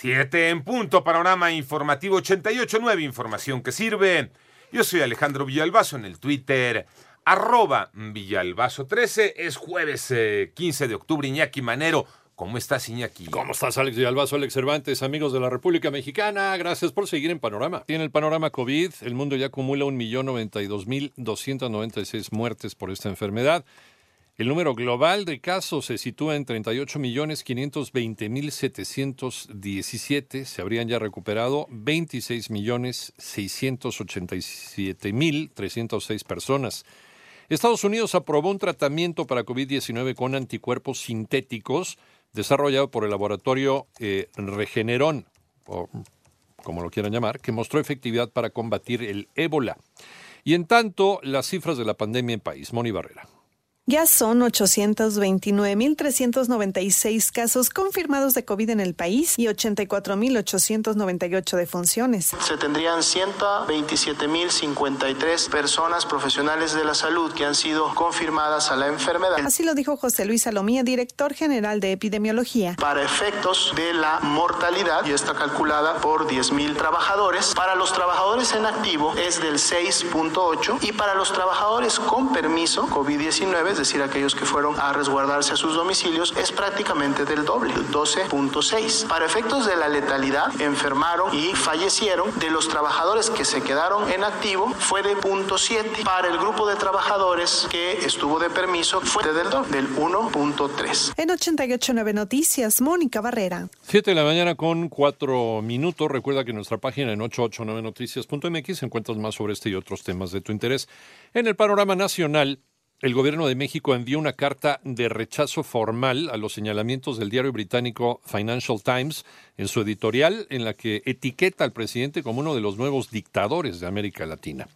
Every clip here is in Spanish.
Siete en punto, panorama informativo 88.9, información que sirve. Yo soy Alejandro Villalbazo en el Twitter, arroba Villalbazo13. Es jueves eh, 15 de octubre, Iñaki Manero. ¿Cómo estás, Iñaki? ¿Cómo estás, Alex Villalbazo, Alex Cervantes, amigos de la República Mexicana? Gracias por seguir en Panorama. Tiene el panorama COVID, el mundo ya acumula 1.092.296 muertes por esta enfermedad. El número global de casos se sitúa en 38.520.717. Se habrían ya recuperado 26.687.306 personas. Estados Unidos aprobó un tratamiento para COVID-19 con anticuerpos sintéticos desarrollado por el laboratorio eh, Regeneron, o como lo quieran llamar, que mostró efectividad para combatir el ébola. Y en tanto, las cifras de la pandemia en país. Moni Barrera. Ya son 829.396 casos confirmados de COVID en el país y 84.898 defunciones. Se tendrían 127.053 personas profesionales de la salud que han sido confirmadas a la enfermedad. Así lo dijo José Luis Salomía, director general de epidemiología. Para efectos de la mortalidad, y está calculada por 10.000 trabajadores, para los trabajadores en activo es del 6.8 y para los trabajadores con permiso COVID-19 es decir, aquellos que fueron a resguardarse a sus domicilios, es prácticamente del doble, 12.6. Para efectos de la letalidad, enfermaron y fallecieron. De los trabajadores que se quedaron en activo, fue de 0.7. Para el grupo de trabajadores que estuvo de permiso, fue del doble, del 1.3. En 889 Noticias, Mónica Barrera. 7 de la mañana con 4 minutos. Recuerda que en nuestra página en 889noticias.mx encuentras más sobre este y otros temas de tu interés. En el panorama nacional, el gobierno de México envió una carta de rechazo formal a los señalamientos del diario británico Financial Times en su editorial en la que etiqueta al presidente como uno de los nuevos dictadores de América Latina.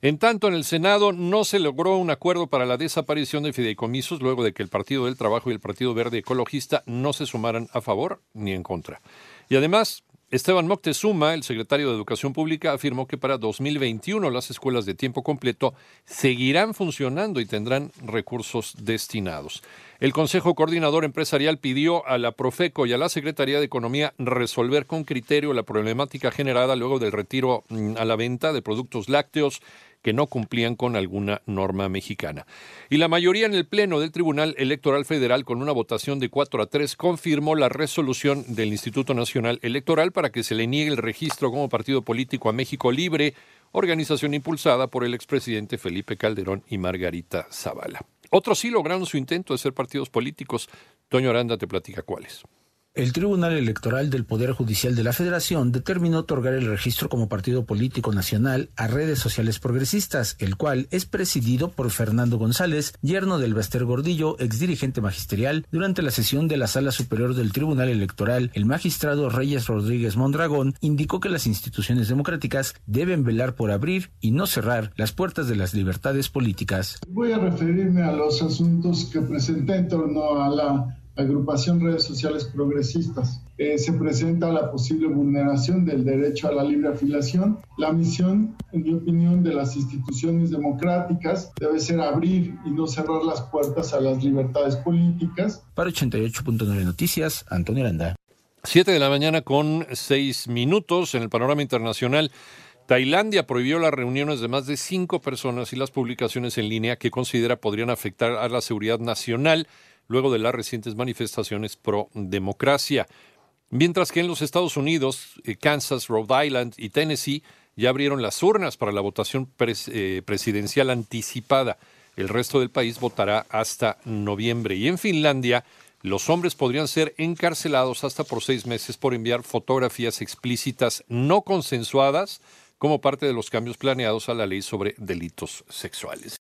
En tanto, en el Senado no se logró un acuerdo para la desaparición de fideicomisos luego de que el Partido del Trabajo y el Partido Verde Ecologista no se sumaran a favor ni en contra. Y además, Esteban Moctezuma, el secretario de Educación Pública, afirmó que para 2021 las escuelas de tiempo completo seguirán funcionando y tendrán recursos destinados. El Consejo Coordinador Empresarial pidió a la Profeco y a la Secretaría de Economía resolver con criterio la problemática generada luego del retiro mm, a la venta de productos lácteos que no cumplían con alguna norma mexicana. Y la mayoría en el Pleno del Tribunal Electoral Federal, con una votación de 4 a 3, confirmó la resolución del Instituto Nacional Electoral para que se le niegue el registro como partido político a México Libre, organización impulsada por el expresidente Felipe Calderón y Margarita Zavala. Otros sí lograron su intento de ser partidos políticos. Toño Aranda te platica cuáles. El Tribunal Electoral del Poder Judicial de la Federación determinó otorgar el registro como partido político nacional a redes sociales progresistas, el cual es presidido por Fernando González, yerno del Baster Gordillo, exdirigente magisterial. Durante la sesión de la Sala Superior del Tribunal Electoral, el magistrado Reyes Rodríguez Mondragón indicó que las instituciones democráticas deben velar por abrir y no cerrar las puertas de las libertades políticas. Voy a referirme a los asuntos que presenté en torno a la agrupación redes sociales progresistas. Eh, se presenta la posible vulneración del derecho a la libre afiliación. La misión, en mi opinión, de las instituciones democráticas debe ser abrir y no cerrar las puertas a las libertades políticas. Para 88.9 Noticias, Antonio Aranda. 7 de la mañana con 6 minutos en el panorama internacional. Tailandia prohibió las reuniones de más de cinco personas y las publicaciones en línea que considera podrían afectar a la seguridad nacional luego de las recientes manifestaciones pro democracia. Mientras que en los Estados Unidos, eh, Kansas, Rhode Island y Tennessee ya abrieron las urnas para la votación eh, presidencial anticipada. El resto del país votará hasta noviembre. Y en Finlandia, los hombres podrían ser encarcelados hasta por seis meses por enviar fotografías explícitas no consensuadas como parte de los cambios planeados a la ley sobre delitos sexuales.